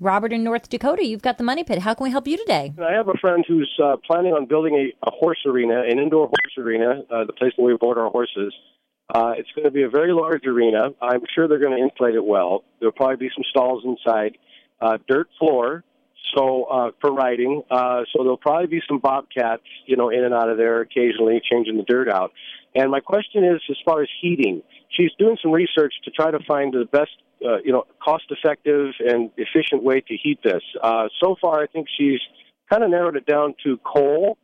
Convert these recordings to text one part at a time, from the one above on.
Robert in North Dakota, you've got the Money Pit. How can we help you today? I have a friend who's uh, planning on building a, a horse arena, an indoor horse arena, uh, the place where we board our horses. Uh, it's going to be a very large arena. I'm sure they're going to insulate it well. There'll probably be some stalls inside, uh, dirt floor, so uh, for riding. Uh, so there'll probably be some bobcats, you know, in and out of there occasionally, changing the dirt out. And my question is, as far as heating, she's doing some research to try to find the best, uh, you know, cost-effective and efficient way to heat this. Uh, so far, I think she's kind of narrowed it down to coal.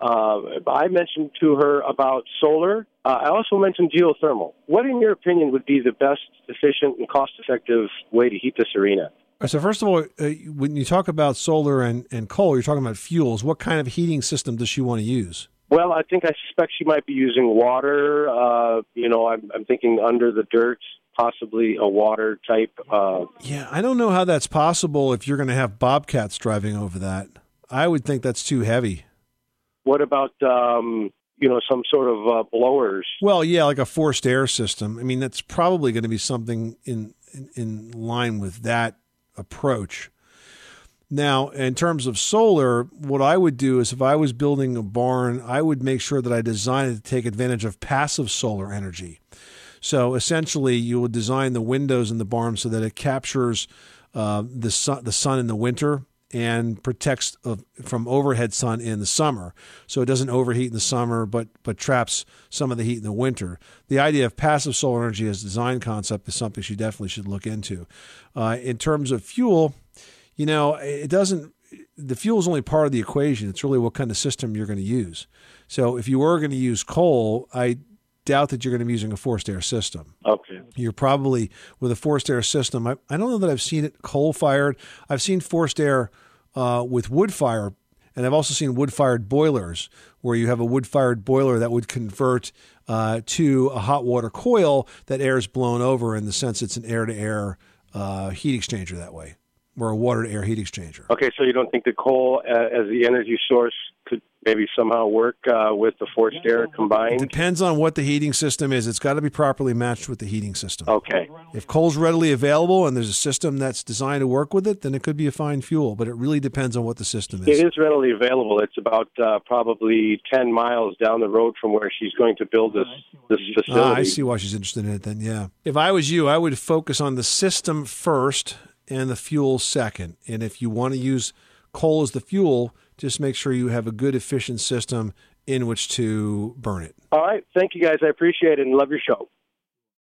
Uh, I mentioned to her about solar. Uh, I also mentioned geothermal. What, in your opinion, would be the best, efficient, and cost-effective way to heat this arena? So first of all, uh, when you talk about solar and, and coal, you're talking about fuels. What kind of heating system does she want to use? Well, I think I suspect she might be using water. Uh, you know, I'm, I'm thinking under the dirt, possibly a water type. Uh, yeah, I don't know how that's possible if you're going to have bobcats driving over that. I would think that's too heavy. What about um, you know some sort of uh, blowers? Well, yeah, like a forced air system. I mean, that's probably going to be something in, in in line with that approach. Now, in terms of solar, what I would do is if I was building a barn, I would make sure that I design it to take advantage of passive solar energy. So essentially, you would design the windows in the barn so that it captures uh, the sun, the sun in the winter and protects from overhead sun in the summer. So it doesn't overheat in the summer, but but traps some of the heat in the winter. The idea of passive solar energy as a design concept is something she definitely should look into. Uh, in terms of fuel, you know, it doesn't. The fuel is only part of the equation. It's really what kind of system you're going to use. So if you were going to use coal, I doubt that you're going to be using a forced air system. Okay. You're probably with a forced air system. I, I don't know that I've seen it coal fired. I've seen forced air uh, with wood fire, and I've also seen wood fired boilers where you have a wood fired boiler that would convert uh, to a hot water coil that air is blown over in the sense it's an air to air heat exchanger that way. Or a water to air heat exchanger. Okay, so you don't think the coal uh, as the energy source could maybe somehow work uh, with the forced air combined? It depends on what the heating system is. It's got to be properly matched with the heating system. Okay. If coal's readily available and there's a system that's designed to work with it, then it could be a fine fuel. But it really depends on what the system is. It is readily available. It's about uh, probably ten miles down the road from where she's going to build this this facility. Ah, I see why she's interested in it. Then, yeah. If I was you, I would focus on the system first and the fuel second. And if you want to use coal as the fuel, just make sure you have a good, efficient system in which to burn it. All right. Thank you guys. I appreciate it and love your show.